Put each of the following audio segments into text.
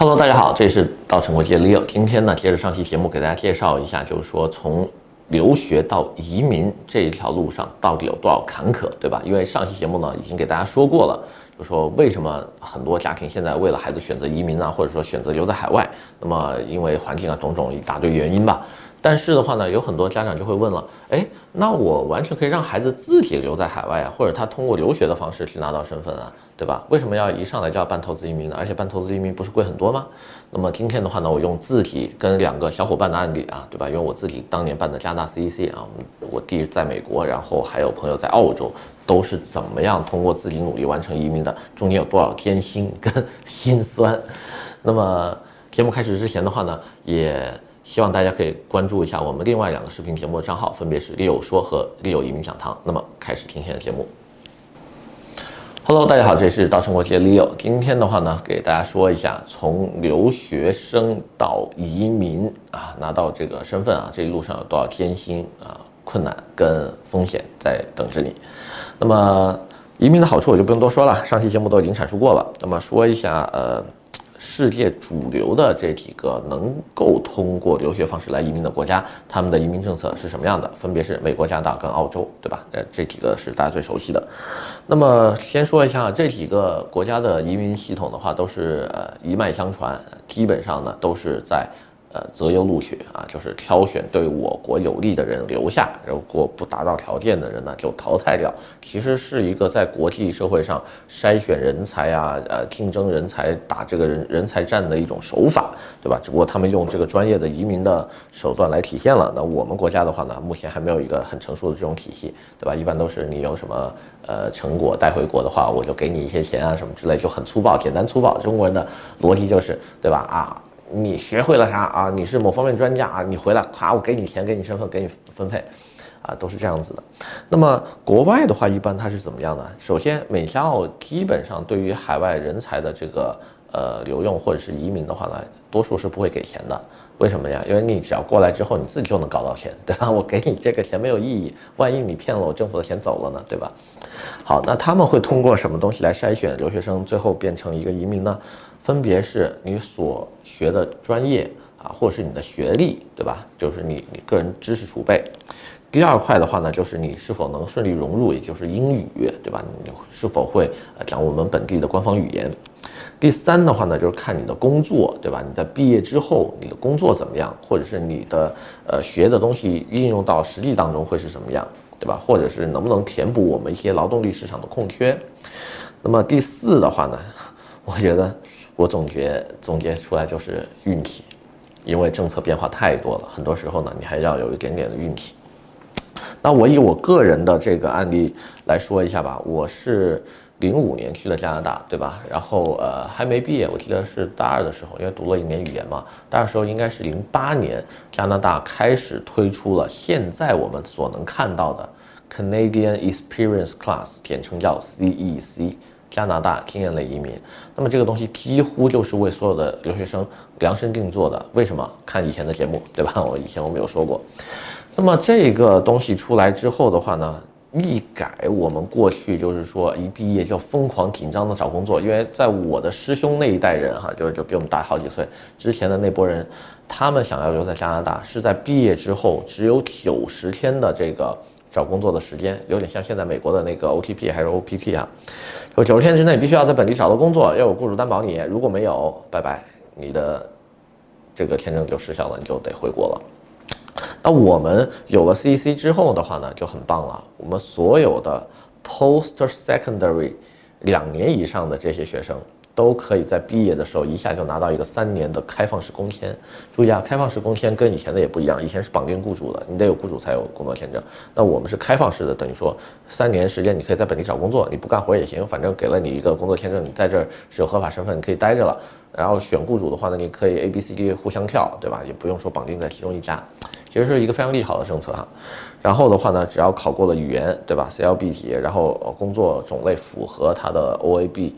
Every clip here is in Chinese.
Hello，大家好，这里是稻城国际 Leo。今天呢，接着上期节目给大家介绍一下，就是说从留学到移民这一条路上到底有多少坎坷，对吧？因为上期节目呢已经给大家说过了，就说为什么很多家庭现在为了孩子选择移民啊，或者说选择留在海外，那么因为环境啊种种一大堆原因吧。但是的话呢，有很多家长就会问了，哎，那我完全可以让孩子自己留在海外啊，或者他通过留学的方式去拿到身份啊，对吧？为什么要一上来就要办投资移民呢？而且办投资移民不是贵很多吗？那么今天的话呢，我用自己跟两个小伙伴的案例啊，对吧？用我自己当年办的加拿大 CEC 啊，我弟在美国，然后还有朋友在澳洲，都是怎么样通过自己努力完成移民的，中间有多少艰辛跟 心酸。那么节目开始之前的话呢，也。希望大家可以关注一下我们另外两个视频节目的账号，分别是 Leo 说和 Leo 移民讲堂。那么开始今天的节目。Hello，大家好，这里是稻城国际的 Leo。今天的话呢，给大家说一下从留学生到移民啊，拿到这个身份啊，这一路上有多少艰辛啊、困难跟风险在等着你。那么移民的好处我就不用多说了，上期节目都已经阐述过了。那么说一下，呃。世界主流的这几个能够通过留学方式来移民的国家，他们的移民政策是什么样的？分别是美国、加拿大跟澳洲，对吧？呃，这几个是大家最熟悉的。那么先说一下这几个国家的移民系统的话，都是呃一脉相传，基本上呢都是在。呃，择优录取啊，就是挑选对我国有利的人留下，如果不达到条件的人呢，就淘汰掉。其实是一个在国际社会上筛选人才啊，呃，竞争人才、打这个人人才战的一种手法，对吧？只不过他们用这个专业的移民的手段来体现了。那我们国家的话呢，目前还没有一个很成熟的这种体系，对吧？一般都是你有什么呃成果带回国的话，我就给你一些钱啊，什么之类，就很粗暴、简单粗暴。中国人的逻辑就是，对吧？啊。你学会了啥啊？你是某方面专家啊？你回来，咔，我给你钱，给你身份，给你分配，啊，都是这样子的。那么国外的话，一般它是怎么样呢？首先，美加澳基本上对于海外人才的这个呃留用或者是移民的话呢，多数是不会给钱的。为什么呀？因为你只要过来之后，你自己就能搞到钱，对吧？我给你这个钱没有意义，万一你骗了我政府的钱走了呢，对吧？好，那他们会通过什么东西来筛选留学生，最后变成一个移民呢？分别是你所学的专业啊，或者是你的学历，对吧？就是你你个人知识储备。第二块的话呢，就是你是否能顺利融入，也就是英语，对吧？你是否会讲我们本地的官方语言？第三的话呢，就是看你的工作，对吧？你在毕业之后，你的工作怎么样？或者是你的呃学的东西应用到实际当中会是什么样，对吧？或者是能不能填补我们一些劳动力市场的空缺？那么第四的话呢，我觉得。我总结总结出来就是运气，因为政策变化太多了，很多时候呢，你还要有一点点的运气。那我以我个人的这个案例来说一下吧，我是零五年去的加拿大，对吧？然后呃还没毕业，我记得是大二的时候，因为读了一年语言嘛，大二时候应该是零八年，加拿大开始推出了现在我们所能看到的 Canadian Experience Class，简称叫 CEC。加拿大经验类移民，那么这个东西几乎就是为所有的留学生量身定做的。为什么？看以前的节目，对吧？我以前我没有说过。那么这个东西出来之后的话呢，一改我们过去就是说一毕业就疯狂紧张的找工作，因为在我的师兄那一代人哈，就是就比我们大好几岁之前的那波人，他们想要留在加拿大，是在毕业之后只有九十天的这个。找工作的时间有点像现在美国的那个 OTP 还是 OPT 啊？就九十天之内必须要在本地找到工作，要有雇主担保你，如果没有，拜拜，你的这个签证就失效了，你就得回国了。那我们有了 CEC 之后的话呢，就很棒了。我们所有的 Post Secondary 两年以上的这些学生。都可以在毕业的时候一下就拿到一个三年的开放式工签。注意啊，开放式工签跟以前的也不一样，以前是绑定雇主的，你得有雇主才有工作签证。那我们是开放式的，等于说三年时间你可以在本地找工作，你不干活也行，反正给了你一个工作签证，你在这儿是有合法身份，你可以待着了。然后选雇主的话呢，你可以 A、B、C、D 互相跳，对吧？也不用说绑定在其中一家，其实是一个非常利好的政策哈。然后的话呢，只要考过了语言，对吧？CLB 级，然后工作种类符合它的 OAB。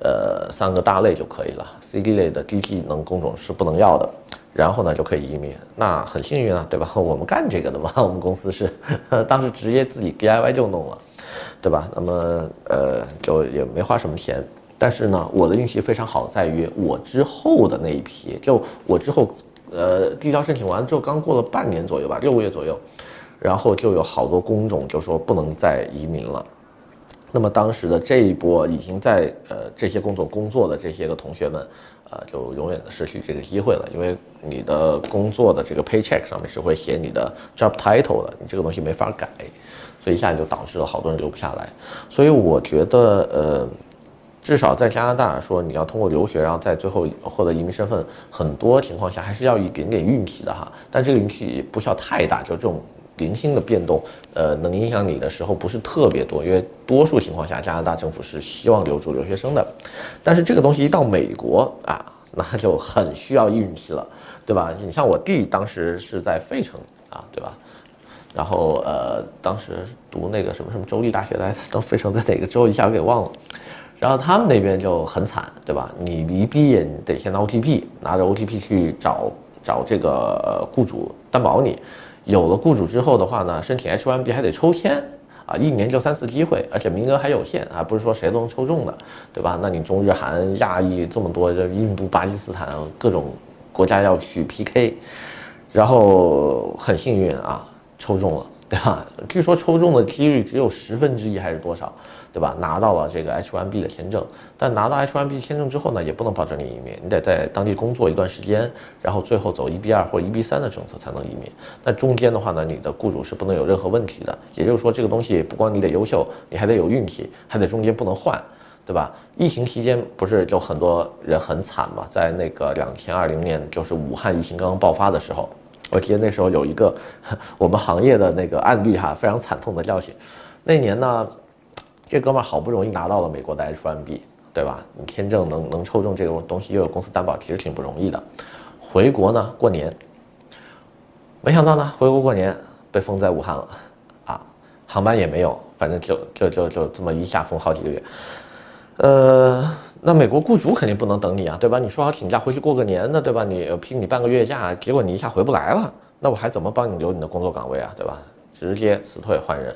呃，三个大类就可以了。CD 类的低技能工种是不能要的，然后呢就可以移民。那很幸运啊，对吧？我们干这个的嘛，我们公司是 当时直接自己 DIY 就弄了，对吧？那么呃，就也没花什么钱。但是呢，我的运气非常好，在于我之后的那一批，就我之后，呃，递交申请完之后，刚过了半年左右吧，六个月左右，然后就有好多工种就说不能再移民了。那么当时的这一波已经在呃这些工作工作的这些个同学们，呃，就永远的失去这个机会了，因为你的工作的这个 paycheck 上面是会写你的 job title 的，你这个东西没法改，所以一下就导致了好多人留不下来。所以我觉得，呃。至少在加拿大说，你要通过留学，然后在最后获得移民身份，很多情况下还是要一点点运气的哈。但这个运气不需要太大，就这种零星的变动，呃，能影响你的时候不是特别多，因为多数情况下加拿大政府是希望留住留学生的。但是这个东西一到美国啊，那就很需要运气了，对吧？你像我弟当时是在费城啊，对吧？然后呃，当时读那个什么什么州立大学来，当费城在哪个州一下我给忘了。然后他们那边就很惨，对吧？你一毕业，你得先拿 OTP，拿着 OTP 去找找这个雇主担保你。有了雇主之后的话呢，申请 H1B 还得抽签啊，一年就三次机会，而且名额还有限啊，不是说谁都能抽中的，对吧？那你中日韩亚裔这么多，印度、巴基斯坦各种国家要去 PK，然后很幸运啊，抽中了。对吧？据说抽中的几率只有十分之一还是多少，对吧？拿到了这个 H1B 的签证，但拿到 H1B 签证之后呢，也不能保证你移民，你得在当地工作一段时间，然后最后走 EB2 或 EB3 的政策才能移民。那中间的话呢，你的雇主是不能有任何问题的。也就是说，这个东西不光你得优秀，你还得有运气，还得中间不能换，对吧？疫情期间不是有很多人很惨嘛？在那个2020年，就是武汉疫情刚刚爆发的时候。我记得那时候有一个我们行业的那个案例哈，非常惨痛的教训。那年呢，这哥们好不容易拿到了美国的 H1B，对吧？你签证能能抽中这个东西，又有公司担保，其实挺不容易的。回国呢，过年，没想到呢，回国过年被封在武汉了，啊，航班也没有，反正就就就就这么一下封好几个月，呃。那美国雇主肯定不能等你啊，对吧？你说好请假回去过个年的，对吧？你批你半个月假，结果你一下回不来了，那我还怎么帮你留你的工作岗位啊，对吧？直接辞退换人，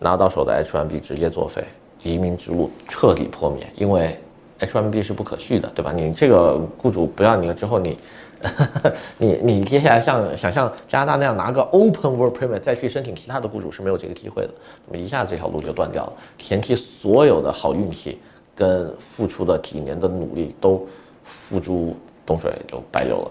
拿到手的 H1B 直接作废，移民之路彻底破灭，因为 H1B 是不可续的，对吧？你这个雇主不要你了之后，你，你你接下来像想像加拿大那样拿个 Open Work Permit 再去申请其他的雇主是没有这个机会的，那么一下子这条路就断掉了，前期所有的好运气。跟付出的几年的努力都付诸东水，就白流了。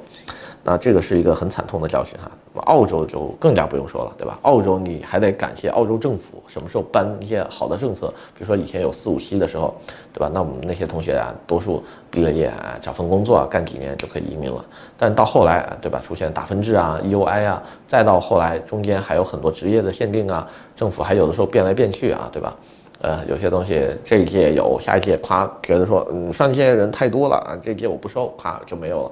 那这个是一个很惨痛的教训哈。那么澳洲就更加不用说了，对吧？澳洲你还得感谢澳洲政府什么时候颁一些好的政策，比如说以前有四五七的时候，对吧？那我们那些同学啊，多数毕了业啊，找份工作啊，干几年就可以移民了。但到后来，对吧？出现打分制啊 UI 啊，再到后来中间还有很多职业的限定啊，政府还有的时候变来变去啊，对吧？呃，有些东西这一届有，下一届夸觉得说，嗯，上一届人太多了啊，这一届我不收，夸就没有了。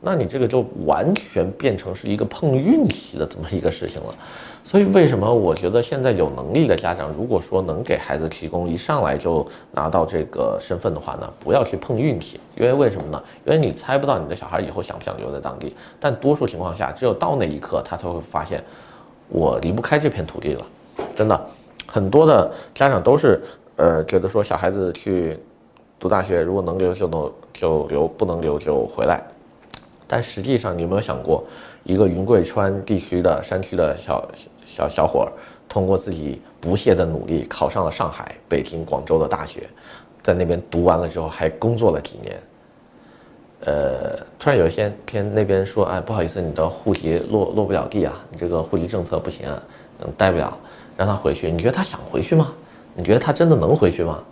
那你这个就完全变成是一个碰运气的这么一个事情了。所以为什么我觉得现在有能力的家长，如果说能给孩子提供一上来就拿到这个身份的话呢，不要去碰运气，因为为什么呢？因为你猜不到你的小孩以后想不想留在当地，但多数情况下，只有到那一刻他才会发现，我离不开这片土地了，真的。很多的家长都是，呃，觉得说小孩子去读大学，如果能留就能就留，不能留就回来。但实际上，你有没有想过，一个云贵川地区的山区的小小小伙，通过自己不懈的努力，考上了上海、北京、广州的大学，在那边读完了之后，还工作了几年。呃，突然有一天天那边说，哎，不好意思，你的户籍落落不了地啊，你这个户籍政策不行啊，嗯，待不了。让他回去，你觉得他想回去吗？你觉得他真的能回去吗？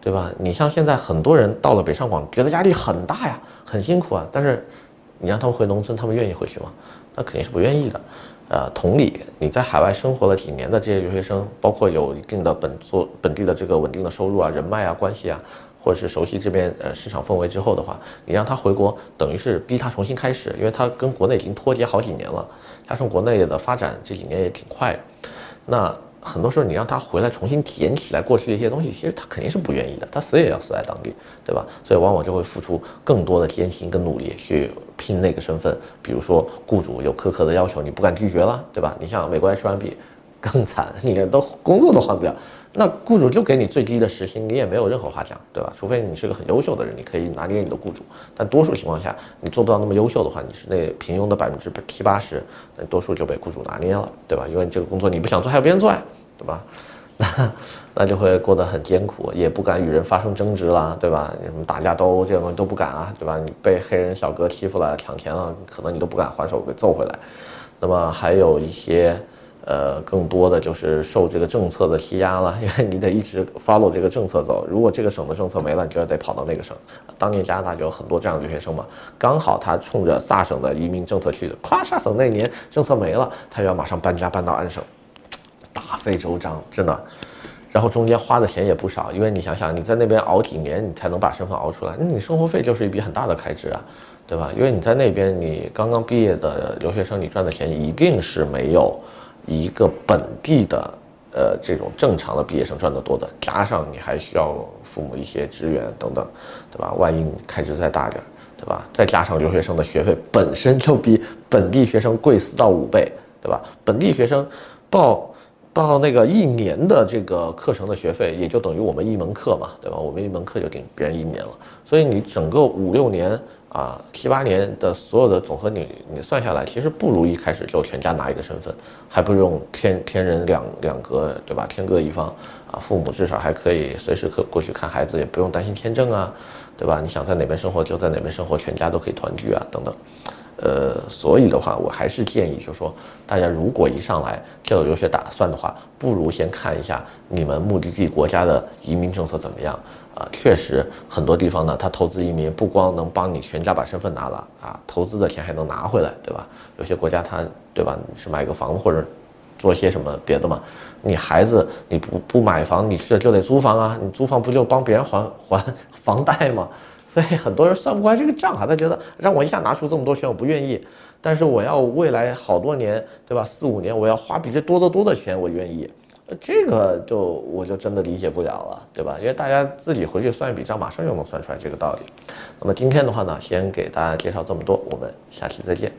对吧？你像现在很多人到了北上广，觉得压力很大呀，很辛苦啊。但是你让他们回农村，他们愿意回去吗？那肯定是不愿意的。呃，同理，你在海外生活了几年的这些留学生，包括有一定的本做本地的这个稳定的收入啊、人脉啊、关系啊，或者是熟悉这边呃市场氛围之后的话，你让他回国，等于是逼他重新开始，因为他跟国内已经脱节好几年了，加上国内的发展这几年也挺快，那。很多时候，你让他回来重新体验起来过去的一些东西，其实他肯定是不愿意的，他死也要死在当地，对吧？所以往往就会付出更多的艰辛跟努力去拼那个身份。比如说，雇主有苛刻的要求，你不敢拒绝了，对吧？你像美国 H1B，更惨，你都工作都换不了。那雇主就给你最低的时薪，你也没有任何话讲，对吧？除非你是个很优秀的人，你可以拿捏你的雇主。但多数情况下，你做不到那么优秀的话，你是那平庸的百分之七八十，那多数就被雇主拿捏了，对吧？因为你这个工作你不想做，还有别人做呀，对吧？那 那就会过得很艰苦，也不敢与人发生争执啦，对吧？你们打架斗殴这种东西都不敢啊，对吧？你被黑人小哥欺负了，抢钱了，可能你都不敢还手给揍回来。那么还有一些。呃，更多的就是受这个政策的欺压了，因为你得一直 follow 这个政策走。如果这个省的政策没了，你就得跑到那个省。当年加拿大就有很多这样的留学生嘛，刚好他冲着萨省的移民政策去的，咵，萨省那年政策没了，他要马上搬家搬到安省，大费周章，真的。然后中间花的钱也不少，因为你想想，你在那边熬几年，你才能把身份熬出来，那你生活费就是一笔很大的开支啊，对吧？因为你在那边，你刚刚毕业的留学生，你赚的钱一定是没有。一个本地的，呃，这种正常的毕业生赚得多的，加上你还需要父母一些支援等等，对吧？万一你开支再大点，对吧？再加上留学生的学费本身就比本地学生贵四到五倍，对吧？本地学生报到那个一年的这个课程的学费，也就等于我们一门课嘛，对吧？我们一门课就顶别人一年了，所以你整个五六年。啊，七八年的所有的总和你你算下来，其实不如一开始就全家拿一个身份，还不用天天人两两隔，对吧？天各一方啊，父母至少还可以随时可过去看孩子，也不用担心签证啊，对吧？你想在哪边生活就在哪边生活，全家都可以团聚啊，等等。呃，所以的话，我还是建议，就是说，大家如果一上来就有留学打算的话，不如先看一下你们目的地国家的移民政策怎么样啊。确实，很多地方呢，他投资移民不光能帮你全家把身份拿了啊，投资的钱还能拿回来，对吧？有些国家他，对吧？你是买个房子或者做些什么别的嘛？你孩子你不不买房，你去了就得租房啊，你租房不就帮别人还还房贷吗？所以很多人算不过来这个账啊，他觉得让我一下拿出这么多钱，我不愿意。但是我要未来好多年，对吧？四五年，我要花比这多得多的钱，我愿意。这个就我就真的理解不了了，对吧？因为大家自己回去算一笔账，马上就能算出来这个道理。那么今天的话呢，先给大家介绍这么多，我们下期再见。